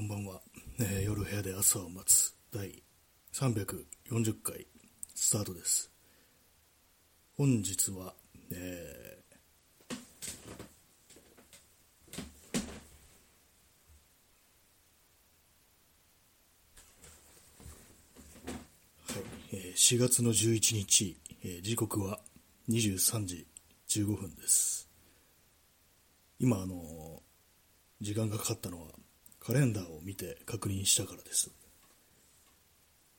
こんばんは、えー、夜部屋で朝を待つ第340回スタートです。本日は、えーはいえー、4月の11日、えー、時刻は23時15分です。今あの時間がかかったのはカレンダーを見て確認したからです。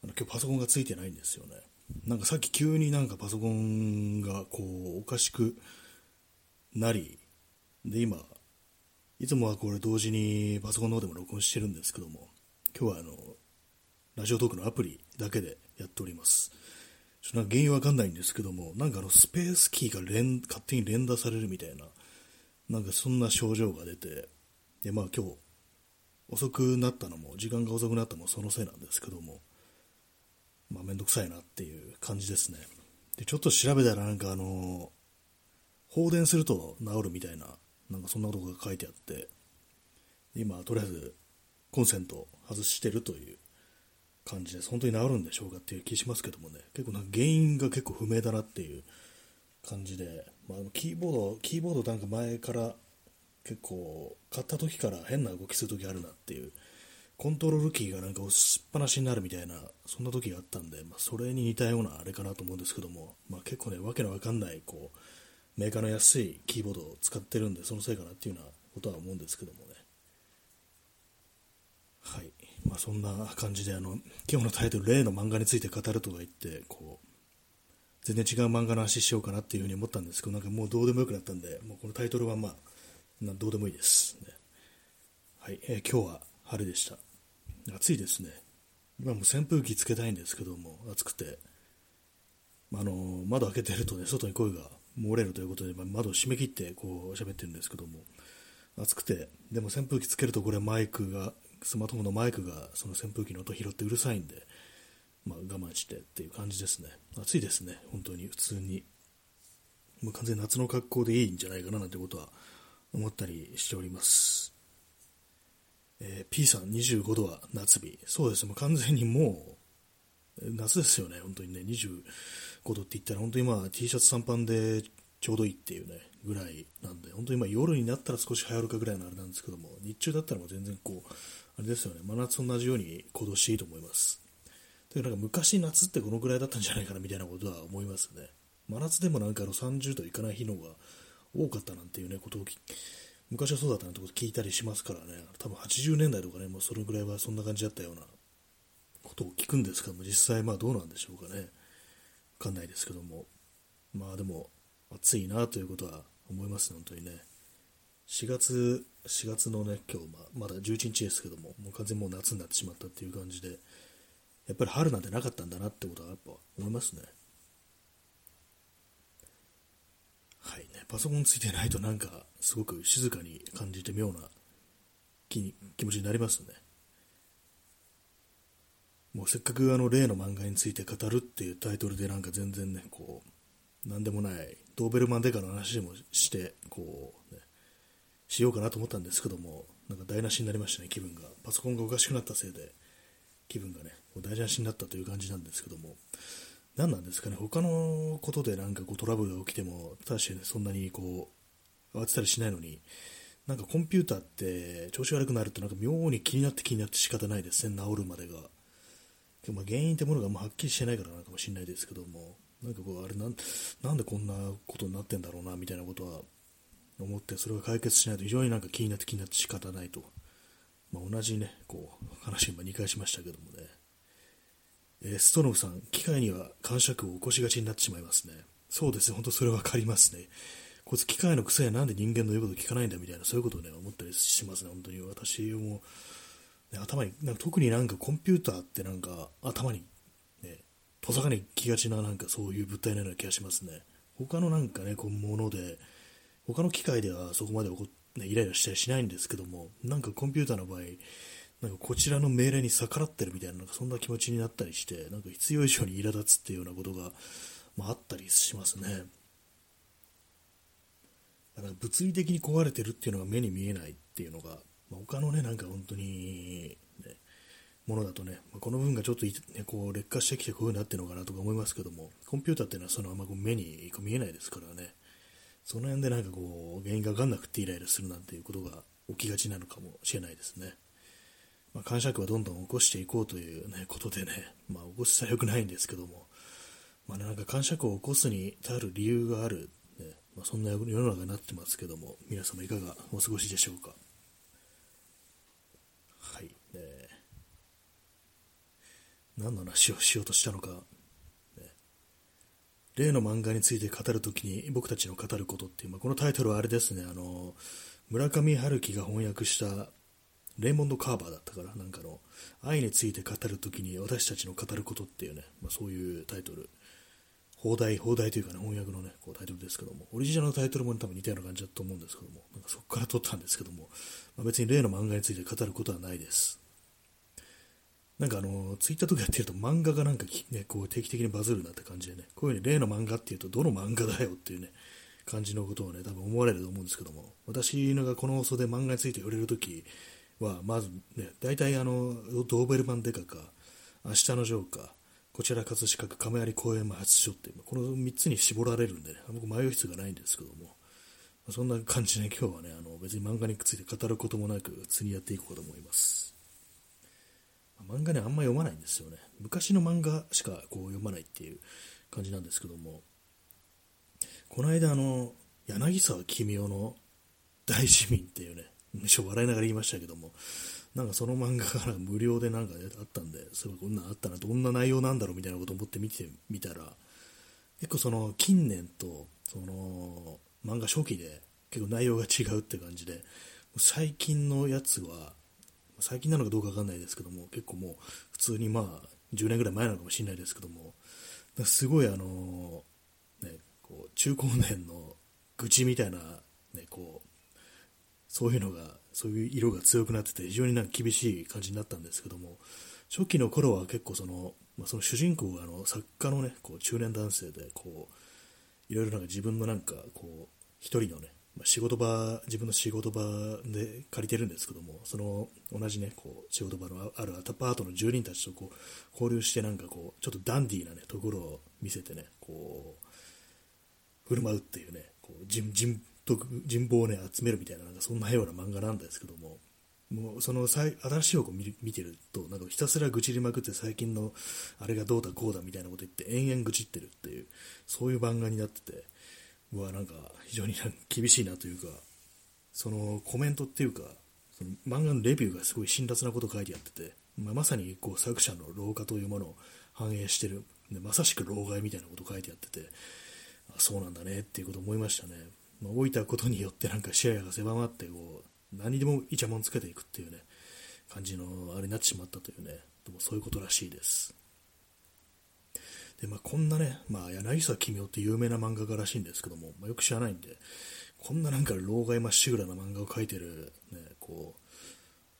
あの今日パソコンがついてないんですよね。なんかさっき急になんかパソコンがこうおかしくなり、で今、いつもはこれ同時にパソコンの方でも録音してるんですけども、今日はあの、ラジオトークのアプリだけでやっております。ちょっとなんか原因わかんないんですけども、なんかあのスペースキーが連勝手に連打されるみたいな、なんかそんな症状が出て、でまあ今日遅くなったのも、時間が遅くなったのもそのせいなんですけども、まあ、めんどくさいなっていう感じですね。で、ちょっと調べたらなんかあの、放電すると治るみたいな、なんかそんなことが書いてあって、今、とりあえず、コンセント外してるという感じです。本当に治るんでしょうかっていう気しますけどもね、結構な原因が結構不明だなっていう感じで、まあ、キーボード、キーボードなんか前から結構買った時から変な動きする時あるなっていう。コントロールキーがなんか押しっぱなしになるみたいなそんな時があったんで、まあ、それに似たようなあれかなと思うんですけども、まあ、結構ねわけのわかんないこうメーカーの安いキーボードを使ってるんでそのせいかなっていうようなことは思うんですけどもね。はい。まあ、そんな感じであの今日のタイトル例の漫画について語るとか言ってこう全然違う漫画の話しようかなっていうふうに思ったんですけどなんかもうどうでもよくなったんでもうこのタイトルはまあなどうでもいいです、ね、はい、えー、今日は晴れでした。暑いですね。今も扇風機つけたいんですけども、暑くて、あのー、窓開けてるとね、外に声が漏れるということで、まあ、窓を閉め切ってこう喋ってるんですけども、暑くて、でも扇風機つけるとこれマイクが、スマートフォンのマイクがその扇風機の音拾ってうるさいんで、まあ、我慢してっていう感じですね。暑いですね、本当に普通に。もう完全に夏の格好でいいんじゃないかななんてことは思ったりしております。えー、P さん25度は夏日。そうです。もう完全にもう、夏ですよね。本当にね、25度って言ったら本当にまあ T シャツ短パンでちょうどいいっていうね、ぐらいなんで、本当にまあ夜になったら少し流行るかぐらいのあれなんですけども、日中だったらもう全然こう、あれですよね、真夏と同じように行動していいと思います。だからなんか昔夏ってこのぐらいだったんじゃないかなみたいなことは思いますね。真夏でもなんかあの30度いかない日の方が多かったなんていうね、ことを昔はそうだったなんてこと聞いたりしますからね、多分80年代とかね、もうそれぐらいはそんな感じだったようなことを聞くんですけども、実際まあどうなんでしょうかね。わかんないですけども。まあでも、暑いなということは思いますね、本当にね。4月、4月のね、今日、ま、まだ11日ですけども、もう完全にもう夏になってしまったっていう感じで、やっぱり春なんてなかったんだなってことはやっぱ思いますね。はいね、パソコンついてないとなんかすごく静かに感じて妙な気気持ちになりますね。もうせっかくあの例の漫画について語るっていうタイトルでなんか全然ね、こう、なんでもないドーベルマンデカの話でもして、こう、ね、しようかなと思ったんですけども、なんか台無しになりましたね、気分が。パソコンがおかしくなったせいで、気分がね、台無しになったという感じなんですけども、何なんですかね、他のことでなんかこうトラブルが起きても、確かにそんなにこう、慌てたりしないのに、なんかコンピューターって調子悪くなるってなんか妙に気になって気になって仕方ないですね、治るまでが。まあ原因ってものがまはっきりしてないからなのかもしれないですけども、なんかこう、あれなん、なんでこんなことになってんだろうな、みたいなことは思って、それが解決しないと非常になんか気になって気になって仕方ないと。まあ、同じね、こう、話今2回しましたけどもね。え、ストノフさん、機械には感触を起こしがちになってしまいますね。そうですね、本当それ分かりますね。こいつ機械の癖やなんで人間の言うこと聞かないんだみたいな、そういうことをね、思ったりしますね、本当に。私も、ね、頭に、なんか特になんかコンピューターってなんか頭に、ね、とさかに来がちななんかそういう物体のような気がしますね。他のなんかね、こうもので、他の機械ではそこまで起こ、ね、イライラしたりしないんですけども、なんかコンピューターの場合、なんかこちらの命令に逆らってるみたいな、なんかそんな気持ちになったりして、なんか必要以上に苛立つっていうようなことが、まあ、あったりしますね。だから物理的に壊れてるっていうのが目に見えないっていうのが、まあ、他のね、なんか本当に、ねものだとね、まこの部分がちょっと、ね、こう劣化してきてこういう風になってるのかなとか思いますけども、コンピューターっていうのはそのあんま目に見えないですからね、その辺でなんかこう、原因がわかんなくてイライラするなんていうことが起きがちなのかもしれないですね。まあ、感触はどんどん起こしていこうという、ね、ことでね、まあ、起こしたらよくないんですけども、まあ、なんか感触を起こすに至る理由がある、ねまあ、そんな世の中になってますけども、皆様いかがお過ごしでしょうか？はい、ね、何の話をしようとしたのか、例の漫画について語るときに僕たちの語ることっていう、まあ、このタイトルはあれですね、あの村上春樹が翻訳したレーモンド・カーバーだったから、なんかの、愛について語るときに私たちの語ることっていうね、まあ、そういうタイトル、放題、放題というかね、翻訳のね、こうタイトルですけども、オリジナルのタイトルも、ね、多分似たような感じだと思うんですけども、なんかそこから撮ったんですけども、まあ、別に例の漫画について語ることはないです。なんかあの、ツイッターとかやってると漫画がなんかね、こう定期的にバズるなって感じでね、こういうふうに例の漫画っていうとどの漫画だよっていうね、感じのことをね、多分思われると思うんですけども、私のがこの放送で漫画について触れるときは、まずね、大体あの、ドーベルマンデカか、明日のジョーカー、こちら葛飾区亀有公園前発所っていう、この3つに絞られるんでね、僕迷う必要がないんですけども、そんな感じで今日はね、あの別に漫画について語ることもなく、普通にやっていこうと思います。漫画ね、あんま読まないんですよね。昔の漫画しかこう読まないっていう感じなんですけども、この間あの、柳沢君夫の大市民っていうね、一応笑いながら言いましたけども、なんかその漫画から無料でなんか、あったんで、すごいこんなんあったな、どんな内容なんだろうみたいなこと思って見てみたら、結構その近年とその漫画初期で結構内容が違うって感じで、最近のやつは、最近なのかどうかわかんないですけども、結構もう普通にまあ10年ぐらい前なのかもしれないですけども、すごいあの、ね、こう中高年の愚痴みたいな、ね、こうそういうのがそういう色が強くなってて非常になんか厳しい感じになったんですけども初期の頃は結構その,、まあ、その主人公があの作家のねこう中年男性でこういろいろなんか自分のなんかこう一人のねまあ、仕事場、自分の仕事場で借りてるんですけども、その同じね、こう仕事場のあるアパートの住人たちとこう交流して、なんかこう、ちょっとダンディーなね、ところを見せてね、こう、振る舞うっていうね、こう人人人望をね、集めるみたいな、なんかそんなような漫画なんですけども、もうその新しい方を見見てると、なんかひたすら愚痴りまくって最近のあれがどうだこうだみたいなこと言って延々愚痴ってるっていう、そういう漫画になってて、うわ、なんか非常に厳しいなというか、そのコメントっていうか、その漫画のレビューがすごい辛辣なこと書いてあってて、まあ、まさにこう作者の老化というものを反映してる、でまさしく老害みたいなこと書いてあってて、そうなんだねっていうこと思いましたね。まあ、置いたことによってなんか視野が狭まってこう何でもイチャモンつけていくっていうね感じのあれになってしまったというねでもそういうことらしいです。で、まあ、こんなね、まあ、柳沢奇妙って有名な漫画家らしいんですけども、まあ、よく知らないんでこんななんか老害まっしぐらな漫画を描いてる、ね、こ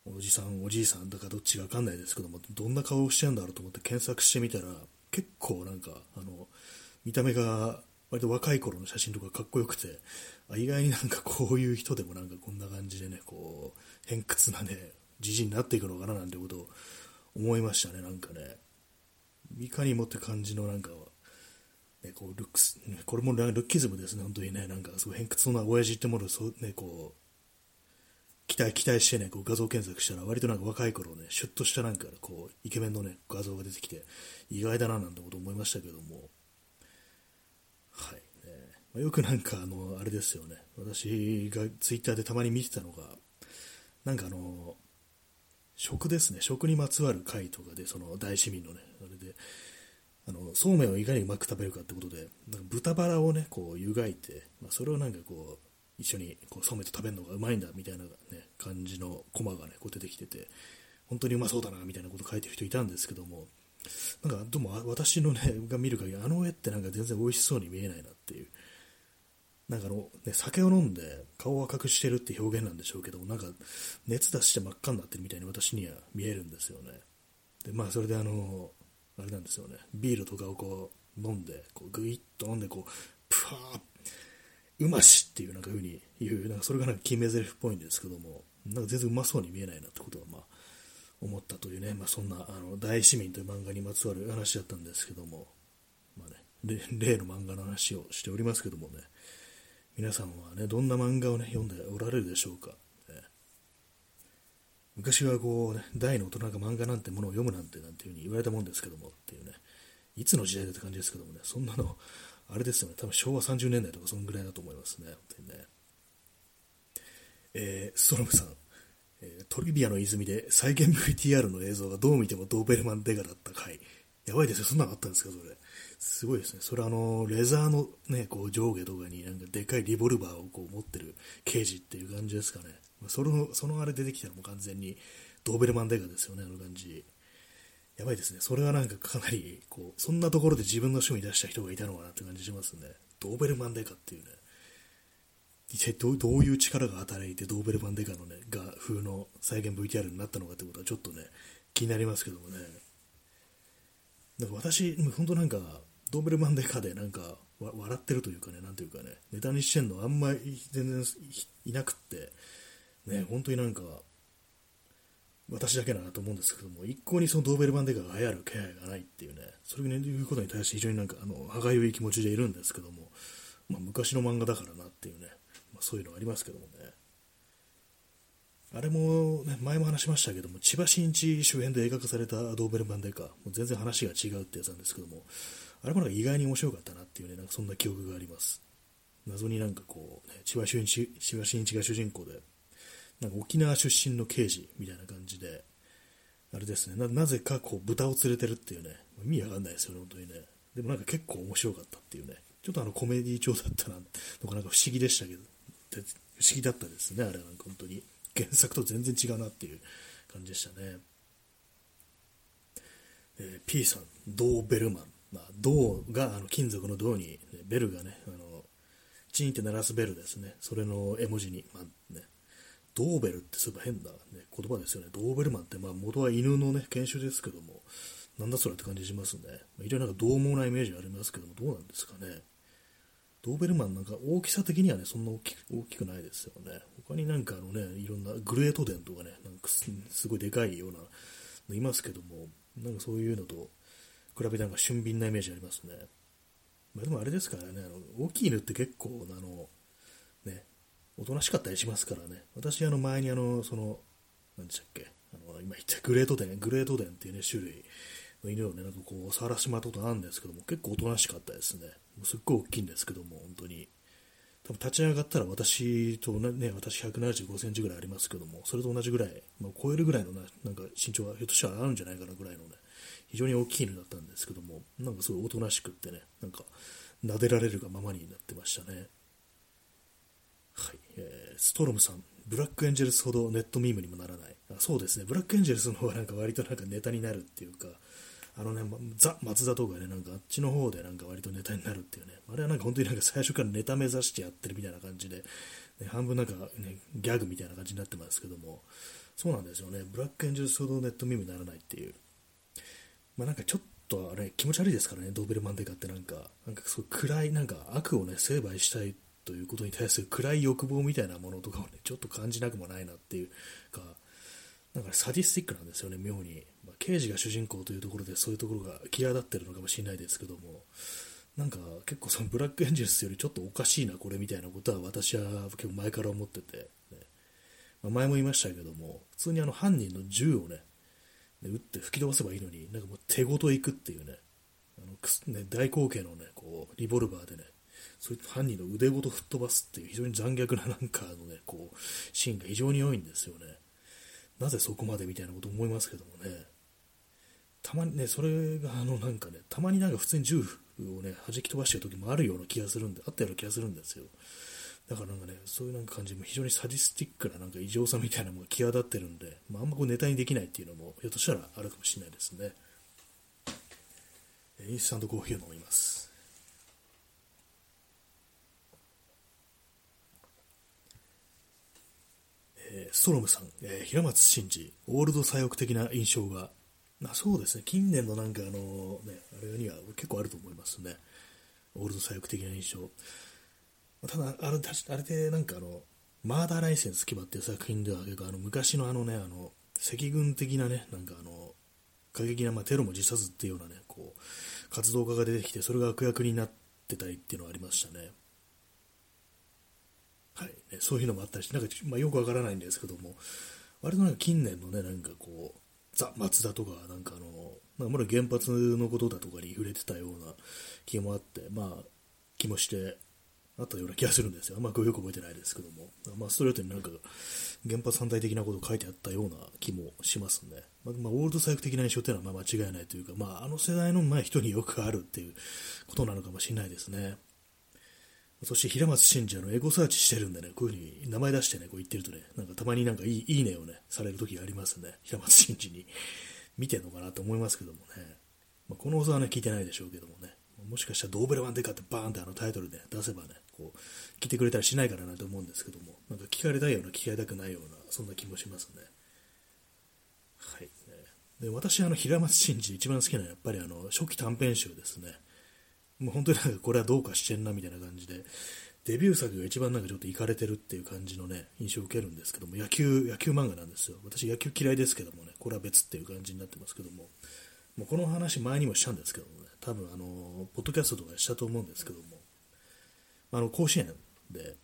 うおじさんおじいさんだかどっちか分かんないですけどもどんな顔をしてるんだろうと思って検索してみたら結構なんかあの見た目が割と若い頃の写真とかかっこよくて、あ意外になんかこういう人でもなんかこんな感じでね、こう、偏屈なね、じじになっていくのかななんてことを思いましたね、なんかね。いかにもって感じのなんか、ね、こうルックス、ね、これもルッキズムですね、本当にね、なんかすごい偏屈な親父ってものをそう、ね、こう、期待、期待してね、こう画像検索したら、割となんか若い頃ね、シュッとしたなんか、こう、イケメンのね、画像が出てきて、意外だななんてこと思いましたけども、はい。えー、まあ、よくなんか、あの、あれですよね。私がツイッターでたまに見てたのが、なんかあの、食ですね。食にまつわる回とかで、その大市民のね、あれで、あの、そうめんをいかにうまく食べるかってことで、なんか豚バラをね、こう湯がいて、まあ、それをなんかこう、一緒にこうそうめんと食べるのがうまいんだみたいな、ね、感じのコマがね、こう出てきてて、本当にうまそうだなみたいなこと書いてる人いたんですけども、なんか、どうも私のね、が見る限り、あの絵ってなんか全然美味しそうに見えないなっていう。なんかあの、ね、酒を飲んで顔を赤くしてるって表現なんでしょうけどなんか熱出して真っ赤になってるみたいに私には見えるんですよね。で、まあそれであの、あれなんですよね、ビールとかをこう飲んで、こうグイッと飲んで、こう、プワーうましっていうなんか風に言う、なんかそれがなんか決め台詞っぽいんですけども、なんか全然うまそうに見えないなってことはまあ思ったというね、まあ、そんなあの大市民という漫画にまつわる話だったんですけども、まあね、例の漫画の話をしておりますけどもね、皆さんはね、どんな漫画をね、読んでおられるでしょうか。ね、昔はこうね、大の大人が漫画なんてものを読むなんてなんていう風に言われたもんですけどもっていうね、いつの時代だって感じですけどもね、そんなの、あれですよね、多分昭和30年代とかそんぐらいだと思いますね、本当にね。えー、ストロムさん、え、トリビアの泉で再現 VTR の映像がどう見てもドーベルマンデカだった回。やばいですよ、そんなのあったんですか、それ。すごいですね。それあの、レザーのね、こう上下とかになんかでかいリボルバーをこう持ってる刑事っていう感じですかね。その、そのあれ出てきたらもう完全にドーベルマンデカですよね、あの感じ。やばいですね。それはなんかかなり、こう、そんなところで自分の趣味出した人がいたのかなって感じしますね。ドーベルマンデカっていうね。一体どういう力が働いてドーベルマンデカのね、が風の再現 VTR になったのかってことはちょっとね、気になりますけどもね。なんか私、本当なんか、ドーベルマンデカでなんか、笑ってるというかね、なんていうかね、ネタにしてんのあんまり全然いなくって、ね、本当になんか、私だけだなと思うんですけども、一向にそのドーベルマンデカが流行る気配がないっていうね、それいうことに対して非常になんか、あの、歯がゆい気持ちでいるんですけども、まあ、昔の漫画だからなっていうね、あ、そういうのありますけどもね。あれも、ね、前も話しましたけども、千葉真一周辺で映画化されたドーベルマンデカ、もう全然話が違うってやつなんですけども、あれもなんか意外に面白かったなっていうね、なんかそんな記憶があります。謎になんかこう、ね、千葉真一千葉真一が主人公で、なんか沖縄出身の刑事みたいな感じで、あれですね、なぜかこう豚を連れてるっていうね、意味わかんないですよね、本当にね。でもなんか結構面白かったっていうね、ちょっとあのコメディ調だったな、とかなんか不思議でしたけど、不思議だったですね、あれなんか本当に。原作と全然違うなっていう感じでしたね。えー、P さん、ドーベルマン。まあ、銅があの金属の銅に、ね、ベルがね、あのチンって鳴らすベルですね。それの絵文字に、まあね、ドーベルってすごい変な、ね、言葉ですよね。ドーベルマンって、まあ、元は犬の、ね、犬種ですけども、なんだそれって感じしますね。まあ、いろいろなんか獰猛なイメージありますけども、どうなんですかね。ドーベルマンなんか大きさ的にはね、そんな大き大きくないですよね。他になんかあのね、いろんなグレートデンとかね、なんかすごいでかいようなのいますけども、なんかそういうのと比べてなんか俊敏なイメージありますね。まあ、でもあれですからね、あの大きい犬って結構あの、ね、おとなしかったりしますからね。私、あの、前にあの、その、何でしたっけ、あの、今言ったグレートデン、グレートデンっていうね、種類犬をね、なんかこう、触らせてもらったことあるんですけども、結構おとなしかったですね。もうすっごい大きいんですけども、本当に。多分立ち上がったら私とね、私175センチぐらいありますけども、それと同じぐらい、まあ、超えるぐらいのな、なんか身長がひょっとしたらあるんじゃないかなぐらいのね、非常に大きい犬だったんですけども、なんかすごいおとなしくってね、なんか、撫でられるがままになってましたね。はい、えー、ストロムさん、ブラックエンジェルスほどネットミームにもならない。あそうですね、ブラックエンジェルスの方がなんか割となんかネタになるっていうか、あのね、ザ・松田とかね、なんかあっちの方でなんか割とネタになるっていうね、あれはなんか本当になんか最初からネタ目指してやってるみたいな感じで、ね、半分なんかね、ギャグみたいな感じになってますけども、そうなんですよね、ブラックエンジェルスほどネットミームにならないっていう。まあなんかちょっとあれ気持ち悪いですからね、ドーベルマンデカってなんか、なんかすごい暗い、なんか悪をね、成敗したいということに対する暗い欲望みたいなものとかをね、ちょっと感じなくもないなっていうか、なんかサディスティックなんですよね、妙に。まあ、刑事が主人公というところでそういうところが際立ってるのかもしれないですけども、なんか結構そのブラックエンジェルスよりちょっとおかしいな、これみたいなことは私は結構前から思ってて、ねまあ、前も言いましたけども、普通にあの犯人の銃をね、撃って吹き飛ばせばいいのに、なんかもう手ごと行くっていうね、あのね大口径のね、こう、リボルバーでね、そういう犯人の腕ごと吹っ飛ばすっていう非常に残虐ななんかのね、こう、シーンが非常に多いんですよね。なぜそこまでみたいなこと思いますけどもね。たまにね、それがあのなんかね、たまになんか普通に銃をね、弾き飛ばしてる時もあるような気がするんで、あったような気がするんですよ。だからなんかね、そういうなんか感じも非常にサディスティックななんか異常さみたいなものが際立ってるんで、まあ、あんまこうネタにできないっていうのも、ひょっとしたらあるかもしれないですね。インスタントコーヒーを飲みます。えー、ストロムさん、えー、平松真二、オールド左翼的な印象が、あそうですね、近年のなんかあの、ね、あれには結構あると思いますね。オールド左翼的な印象。ただ、あれあれでなんかあの、マーダーライセンス決まっていう作品では、結構あの昔のあのね、あの、赤軍的なね、なんかあの、過激な、まあ、テロも辞さずっていうようなね、こう、活動家が出てきて、それが悪役になってたりっていうのがありましたね。はい、ね、そういうのもあったりして、なんか、まあ、よくわからないんですけども、割となんか近年のね、なんかこう、ザ・松田とか、なんかあの、まあ、まだ原発のことだとかに触れてたような気もあって、まあ、気もして、あったような気がするんですよ。あんまよく覚えてないですけども。まあ、ストレートになんか原発反対的なことを書いてあったような気もしますね。まあ、まあ、オールドサイク的な印象っていうのはまあ間違いないというか、まあ、あの世代の前人によくあるっていうことなのかもしれないですね。そして平松真二のエゴサーチしてるんでね、こういうふうに名前出してね、こう言ってるとね、なんかたまになんかいいいいねをね、される時がありますね。平松真二に。見てんのかなと思いますけどもね。まあ、この放送はね、聞いてないでしょうけどもね。もしかしたらドーベルマンデカってバーンってあのタイトルで出せばね、こう、聞いてくれたりしないからなと思うんですけども、なんか聞かれたいような、聞かれたくないような、そんな気もしますね。はい。で私、あの、平松真二一番好きなのはやっぱりあの、初期短編集ですね。もう本当になんかこれはどうかしてんなみたいな感じで、デビュー作が一番なんかちょっといかれてるっていう感じのね、印象を受けるんですけども、野球、野球漫画なんですよ。私野球嫌いですけどもね、これは別っていう感じになってますけども、もうこの話前にもしたんですけどもね、多分あの、ポッドキャストとかしたと思うんですけども、あの、甲子園で、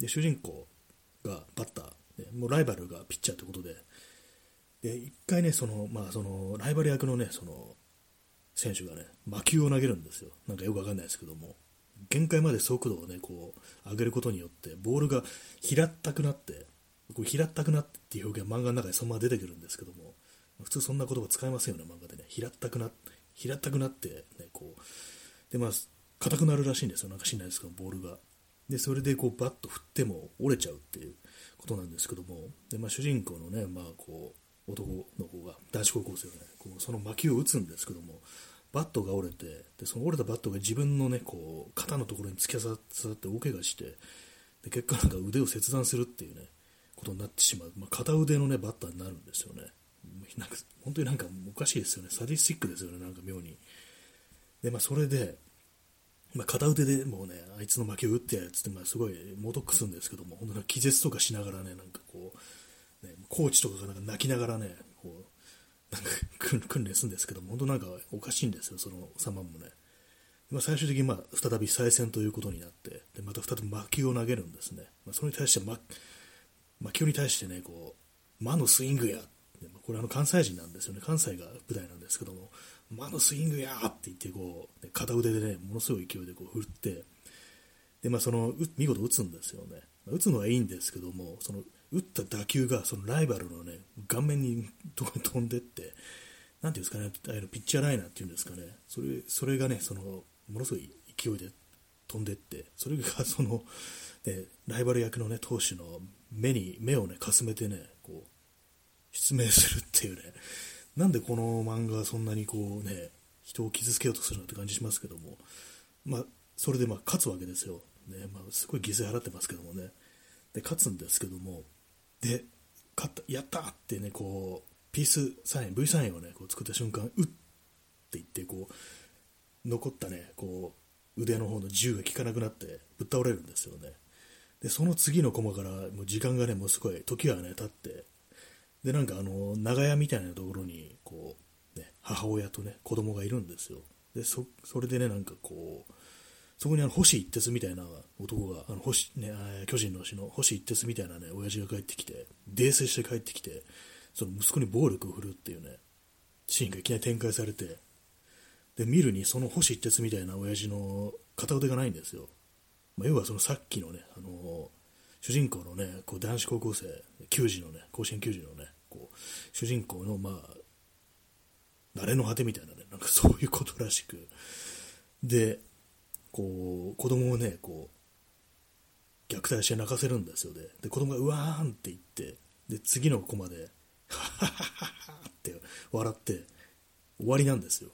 で、主人公がバッター、もうライバルがピッチャーってことで、で、一回ね、その、まあ、その、ライバル役のね、その、選手がね、魔球を投げるんですよ。なんかよくわかんないですけども、限界まで速度をね、こう、上げることによって、ボールが平ったくなって、こう平ったくなってっていう表現は漫画の中にそのまま出てくるんですけども、普通そんな言葉使いませんよね、漫画でね。平ったくな、平ったくなって、ね、こう、で、まあ、硬くなるらしいんですよ。なんか知んないですけど、ボールが。で、それでこう、バッと振っても折れちゃうっていうことなんですけども、で、まあ、主人公のね、まあ、こう、男の子が、男子高校生がね、こうその魔球を打つんですけども、バットが折れて、でその折れたバットが自分のね、こう、肩のところに突き刺さって大怪我して、で結果なんか腕を切断するっていうね、ことになってしまう。まあ、片腕のね、バッターになるんですよね。なんか、本当になんかおかしいですよね。サディスティックですよね、なんか妙に。で、まあ、それで、まあ、片腕でもうね、あいつの負けを打ってやつって、まあ、すごいもどくすんですけども、本当に気絶とかしながらね、なんかこう、ね、コーチとかがなんか泣きながらね、訓練するんですけども、本当なんかおかしいんですよ、その様もね。ま、最終的にまあ再び再戦ということになって、でまた再び魔球を投げるんですね。まあ、それに対して魔、魔球に対してね、こう、魔のスイングや、これあの関西人なんですよね、関西が舞台なんですけども、魔のスイングやって言ってこう、片腕でね、ものすごい勢いでこう振って、で、まあ、その、見事打つんですよね。打つのはいいんですけども、その、打った打球が、そのライバルのね、顔面に飛んでって、なんていうんですかね、あのピッチャーライナーっていうんですかね、それ、それがね、その、ものすごい勢いで飛んでって、それがその、ね、ライバル役のね、投手の目に、目をね、かすめてね、こう、失明するっていうね、なんでこの漫画はそんなにこうね、人を傷つけようとするのって感じしますけども、まあ、それでまあ勝つわけですよ。ね、まあ、すごい犠牲払ってますけどもね。で、勝つんですけども、で、勝った、やったってね、こう、ピースサイン、V サインをね、こう作った瞬間、うって言って、こう、残ったね、こう、腕の方の銃が効かなくなって、ぶっ倒れるんですよね。で、その次のコマから、もう時間がね、もうすごい、時がね、経って、で、なんかあの、長屋みたいなところに、こう、ね、母親とね、子供がいるんですよ。で、そ、それでね、なんかこう、そこにあの星一徹みたいな男が、あの星ね、巨人の星の星一徹みたいなね、親父が帰ってきて、泥酔して帰ってきて、その息子に暴力を振るっていうね、シーンがいきなり展開されて、で、見るにその星一徹みたいな親父の片腕がないんですよ。まあ、要はそのさっきのね、あの主人公のね、こう男子高校生、球児のね、甲子園球児のね、こう主人公の、まあ、慣れの果てみたいなね、なんかそういうことらしく、で、こう、子供をね、こう、虐待して泣かせるんですよね。で、子供がうわーんって言って、で、次のコマで、ははははって笑って、終わりなんですよ。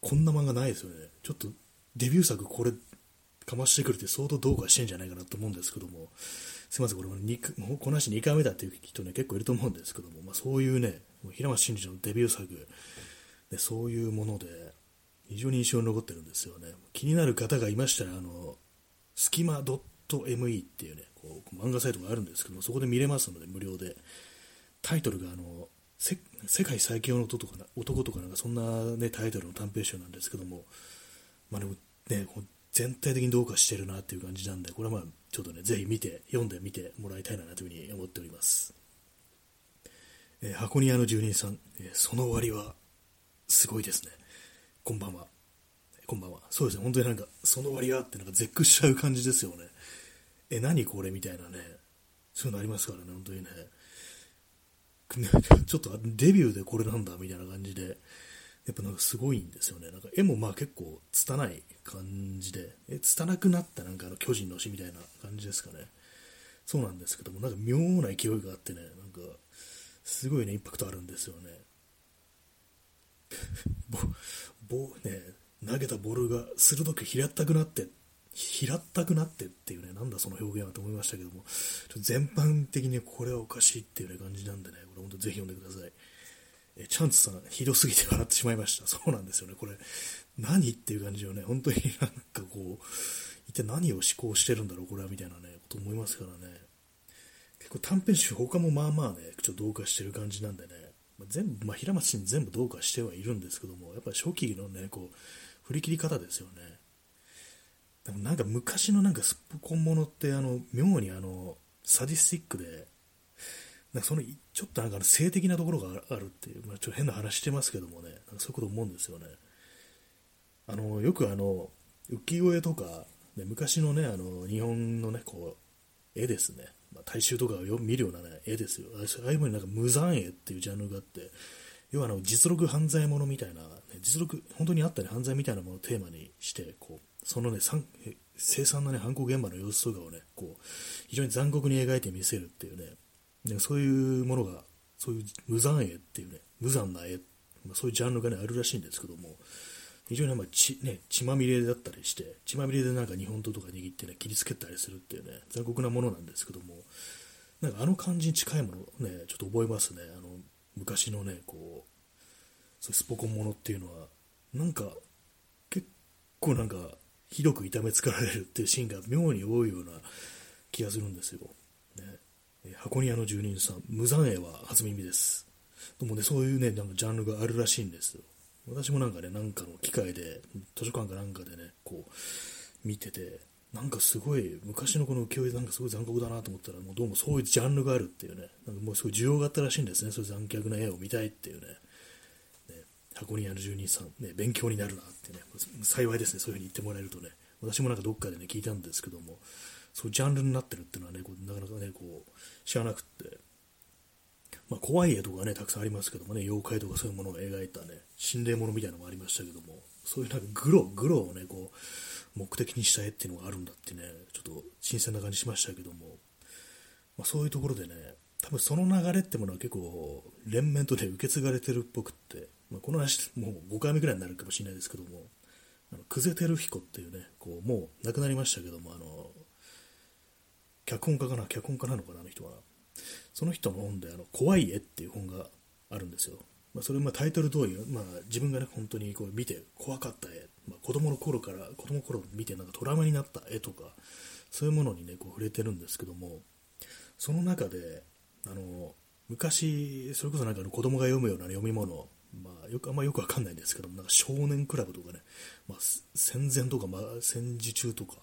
こんな漫画ないですよね。ちょっと、デビュー作これかましてくるって相当どうかしてんじゃないかなと思うんですけども、すみません、これももこの話2回目だっていう人ね、結構いると思うんですけども、まあ、そういうね、平松真二のデビュー作、ね、そういうもので、非常に印象に残ってるんですよね。気になる方がいましたら、あの、スキマ .me っていうね、こう漫画サイトがあるんですけども、そこで見れますので、無料で。タイトルがあの世界最強の男とか男とかなんかそんな、ね、タイトルの短編集なんですけども、まあ、でもね、全体的にどうかしてるなっていう感じなんで、これはまあちょっとね、ぜひ見て、読んでみてもらいたいなというふうに思っております。えー、箱庭の住人さん、えー、その終わりはすごいですね。こんばんは。こんばんは。そうですね、本当になんか、その終わりはってなんか絶句しちゃう感じですよね。え、何これみたいなね、そういうのありますからね、本当にね。ちょっとデビューでこれなんだみたいな感じで、やっぱなんかすごいんですよね。なんか絵もまあ結構拙い感じで、え、拙くなったなんかあの巨人の死みたいな感じですかね。そうなんですけども、なんか妙な勢いがあってね、なんか、すごいね、インパクトあるんですよね。ぼ、ね、投げたボールが鋭く平ったくなって、平ったくなってっていうね、なんだその表現はと思いましたけども、ちょ全般的にこれはおかしいっていう、ね、感じなんでね、これ本当ぜひ読んでください。えチャンツさん、ひどすぎて笑ってしまいました。そうなんですよね、これ、何っていう感じよね、本当に なんかこう、一体何を思考してるんだろう、これはみたいなね、こと思いますからね。結構短編集、他もまあまあね、ちょっとどうかしてる感じなんでね、まあ、全部、まあ、平松に全部どうかしてはいるんですけども、やっぱり初期のね、こう、振り切り方ですよね。でもなんか昔のなんかスポコンものってあの妙にあのサディスティックでなんかそのちょっとなんか性的なところがあるっていう、まあ、ちょっと変な話してますけどもねなんかそういうこと思うんですよねあのよくあの浮世絵とか、ね、昔のねあの日本のねこう絵ですね、まあ、大衆とかを見るような、ね、絵ですよ。ああいうのになんか無残絵っていうジャンルがあって要はあの実録犯罪者みたいな、ね、実録本当にあった、ね、犯罪みたいなものをテーマにしてこうそのね、凄惨なね、犯行現場の様子とかをね、こう、非常に残酷に描いてみせるっていうね、でそういうものが、そういう無残絵っていうね、無残な絵、まあ、そういうジャンルがね、あるらしいんですけども、非常にまあ血,、ね、血まみれだったりして、血まみれでなんか日本刀とか握ってね、切りつけたりするっていうね、残酷なものなんですけども、なんかあの感じに近いものね、ちょっと覚えますね。あの、昔のね、こう、そうスポコンものっていうのは、なんか、結構なんか、ひどく痛めつかられるっていうシーンが妙に多いような気がするんですよ。ね、箱庭の住人さん、無残絵は初耳です。でもね、そういうね、なんかジャンルがあるらしいんですよ。私もなんかね、なんかの機会で、図書館かなんかでね、こう、見てて、なんかすごい、昔のこの浮世絵なんかすごい残酷だなと思ったら、もうどうもそういうジャンルがあるっていうね、なんかもうすごい需要があったらしいんですね、そういう残虐な絵を見たいっていうね。箱にある住人さん、ね、勉強になるなってね、幸いですね、そういうふうに言ってもらえるとね、私もなんかどっかでね、聞いたんですけども、そういうジャンルになってるっていうのはね、こうなかなかね、こう、知らなくって、まあ、怖い絵とかね、たくさんありますけどもね、妖怪とかそういうものを描いたね、心霊物みたいなのもありましたけども、そういうなんかグロ、グロをね、こう、目的にした絵っていうのがあるんだってね、ちょっと新鮮な感じしましたけども、まあ、そういうところでね、多分その流れってものは結構連綿とね受け継がれてるっぽくってまあ、この話、もう5回目ぐらいになるかもしれないですけども、あの久世照彦っていうね、こうもう亡くなりましたけども、あの脚本家かな、脚本家なのかな、あの人は。その人の本で、あの怖い絵っていう本があるんですよ。まあ、それまタイトル通り、まあ、自分がね、本当にこう見て怖かった絵、まあ、子供の頃から、子供の頃見てなんかトラウマになった絵とか、そういうものにね、こう触れてるんですけども、その中で、あの昔、それこそなんかの子供が読むような、読み物、まあ、よくあんまよくわかんないんですけどなんか少年クラブとかね、まあ、戦前とか、まあ、戦時中とか、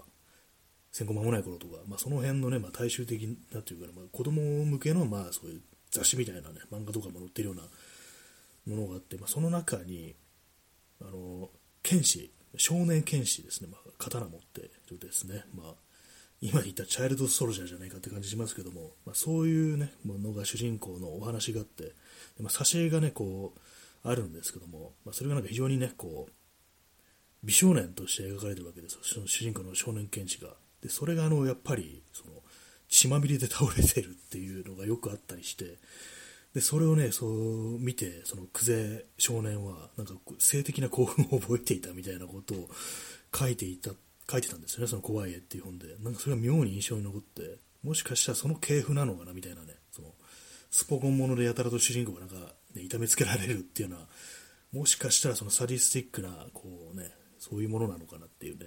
戦後間もない頃とか、まあ、その辺のね、まあ、大衆的なというか、ね、まあ、子供向けの、まあ、そういう雑誌みたいなね、漫画とかも載ってるようなものがあって、まあ、その中に、あの、剣士、少年剣士ですね、まあ、刀持ってるですね、まあ、今言ったチャイルドソルジャーじゃないかって感じしますけども、まあ、そういうね、ものが主人公のお話があって、でまあ、挿絵がね、こう、あるんですけども、まあ、それがなんか非常にね、こう、美少年として描かれてるわけです、その主人公の少年剣士が。で、それがあの、やっぱり、その、血まみれで倒れてるっていうのがよくあったりして、で、それをね、そう見て、その久世少年は、なんか性的な興奮を覚えていたみたいなことを書いていた、書いてたんですよね、その怖い絵っていう本で。なんかそれが妙に印象に残って、もしかしたらその系譜なのかなみたいなね、その、スポコンものでやたらと主人公がなんかね、痛めつけられるっていうのは、もしかしたらそのサディスティックな、こうね、そういうものなのかなっていうね、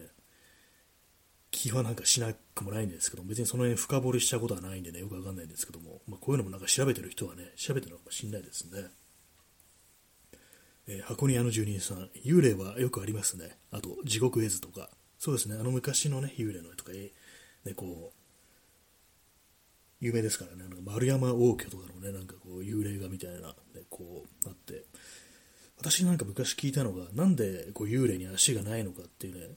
気はなんかしなくもないんですけど、別にその辺深掘りしたことはないんでね、よくわかんないんですけども、まあ、こういうのもなんか調べてる人はね、調べてるのかもしれないですね。えー、箱庭の住人さん、幽霊はよくありますね。あと、地獄絵図とか、そうですね、あの昔のね、幽霊の絵とか、ね、こう、有名ですからね、なんか丸山王居とかのね、なんかこう、幽霊画みたいな、ね、こう、あって、私なんか昔聞いたのが、なんでこう幽霊に足がないのかっていうね、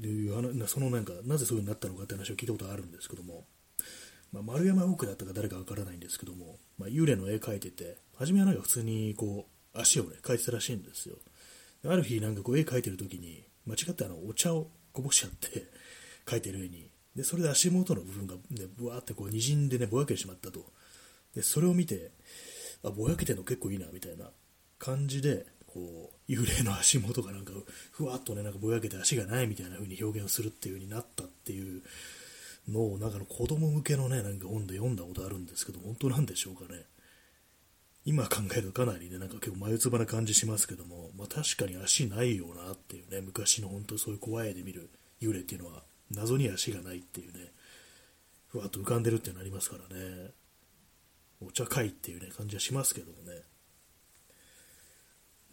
いうそのなんか、なぜそういう風になったのかって話を聞いたことがあるんですけども、まあ、丸山奥だったか誰かわからないんですけども、まあ、幽霊の絵描いてて、初めはなんか普通にこう、足をね、描いてたらしいんですよ。ある日なんかこう絵描いてる時に、間違ってあの、お茶をこぼしちゃって、描いてる絵に、で、それで足元の部分がね、ぶわーってこう滲んでね、ぼやけてしまったと。で、それを見て、あ、ぼやけてるの結構いいな、みたいな感じで、こう、幽霊の足元がなんか、ふわっとね、なんかぼやけて足がないみたいな風に表現するっていう風になったっていうのを、なんかの子供向けのね、なんか本で読んだことあるんですけど、本当なんでしょうかね。今考えるとかなりね、なんか結構眉唾な感じしますけども、まあ確かに足ないよなっていうね、昔の本当そういう怖い絵で見る幽霊っていうのは、謎に足がないっていうね、ふわっと浮かんでるってなりますからね、お茶会っていうね、感じはしますけどもね。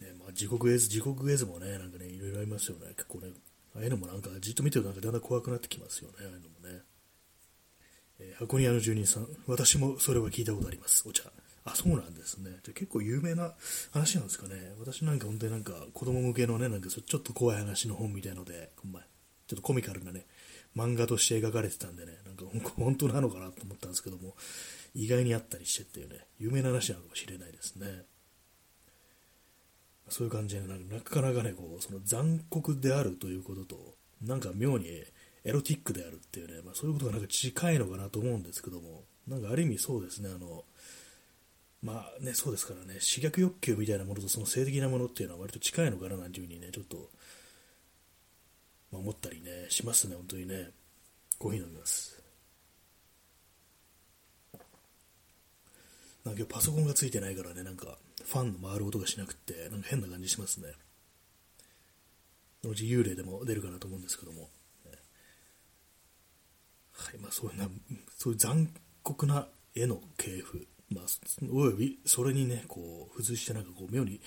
ねまあ、地獄絵図、地獄絵図もね、なんかね、いろいろありますよね。結構ね、ああいうのもなんかじっと見てるとなんかだんだん怖くなってきますよね、ああいうのもね。えー、箱庭の住人さん、私もそれは聞いたことあります、お茶。あ、そうなんですね。じゃ結構有名な話なんですかね。私なんか本当になんか子供向けのね、なんかちょっと怖い話の本みたいので、ちょっとコミカルなね、漫画として描かれてたんでね、なんか本当なのかなと思ったんですけども、意外にあったりしてっていうね、有名な話なのかもしれないですね。そういう感じで、なかなかね、こう、その残酷であるということと、なんか妙にエロティックであるっていうね、まあ、そういうことがなんか近いのかなと思うんですけども、なんかある意味そうですね、あの、まあね、そうですからね、刺激欲求みたいなものとその性的なものっていうのは割と近いのかななんていうふうにね、ちょっと、まあ、思ったりね、しますね、本当にね。コーヒー飲みます。なんか今日パソコンがついてないからね、なんかファンの回る音がしなくて、なんか変な感じしますね。のち幽霊でも出るかなと思うんですけども。はい、まあそういうな、そういう残酷な絵の系譜。まあ、および、それにね、こう、付随してなんかこう、妙に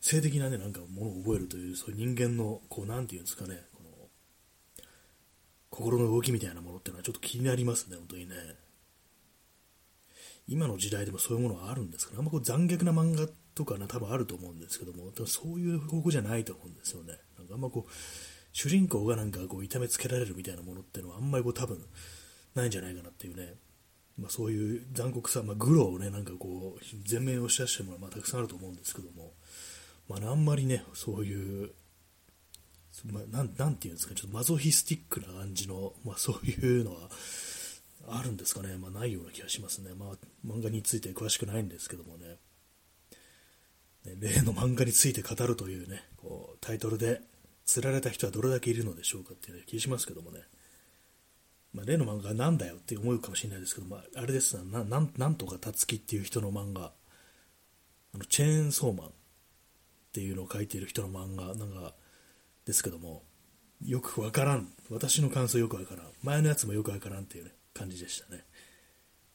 性的なね、なんかものを覚えるという、そういう人間の、こう、なんていうんですかね、この、心の動きみたいなものっていうのはちょっと気になりますね、本当にね。今の時代でもそういうものはあるんですかね。あんまこう残虐な漫画とかね、多分あると思うんですけども、そういう方向じゃないと思うんですよね。なんかあんまこう、主人公がなんかこう痛めつけられるみたいなものっていうのはあんまりこう多分ないんじゃないかなっていうね。まあ、そういう残酷さ、まあ、グロをね、なんかこう、全面を押し出してるものはまあたくさんあると思うんですけども、まあ、あんまりね、そういう、まあ、なんなんていうんですか、ちょっとマゾヒスティックな感じの、まあ、そういうのはあるんですかね、まあ、ないような気がしますね。まあ、漫画について詳しくないんですけどもね、ね例の漫画について語るというね、こうタイトルで、釣られた人はどれだけいるのでしょうかっていう、気がしますけどもね。まあ、例の漫画なんだよって思うかもしれないですけど、まあ、あれですな、ななんとかたつきっていう人の漫画、あのチェーンソーマンっていうのを書いている人の漫画なんかですけども、よくわからん。私の感想よくわからん。前のやつもよくわからんっていうね、感じでしたね。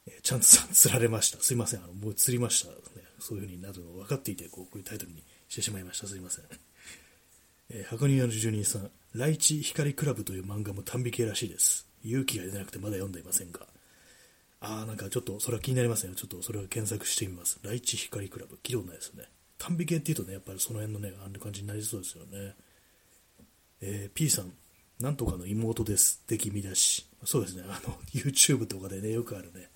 えー、ちゃんと釣られました。すいません。あのもう釣りました、ね。そういう風になるの分かっていてこう、こういうタイトルにしてしまいました。すいません。えー、箱庭の住人さん、ライチ光クラブという漫画も短美系らしいです。勇気が出なくてまだ読んでいませんが。あー、なんかちょっとそれは気になりますね。ちょっとそれは検索してみます。ライチ光クラブ。聞いたことないですね。短美系っていうとね、やっぱりその辺のね、あんな感じになりそうですよね。えー、P さん、なんとかの妹ですって君だし、そうですね、あの、YouTube とかでね、よくあるね、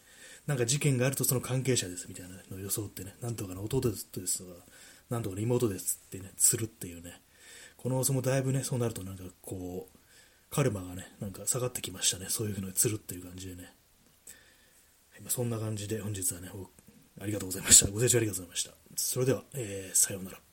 なんか事件があるとその関係者ですみたいなのを装ってね、なんとかの弟ですとか、なんとかの妹ですってね、するっていうね、この放送もだいぶね、そうなるとなんかこう、カルマがね、なんか下がってきましたね、そういうのに釣るっていう感じでね。そんな感じで本日はね、ありがとうございました。ご清聴ありがとうございました。それでは、えー、さようなら。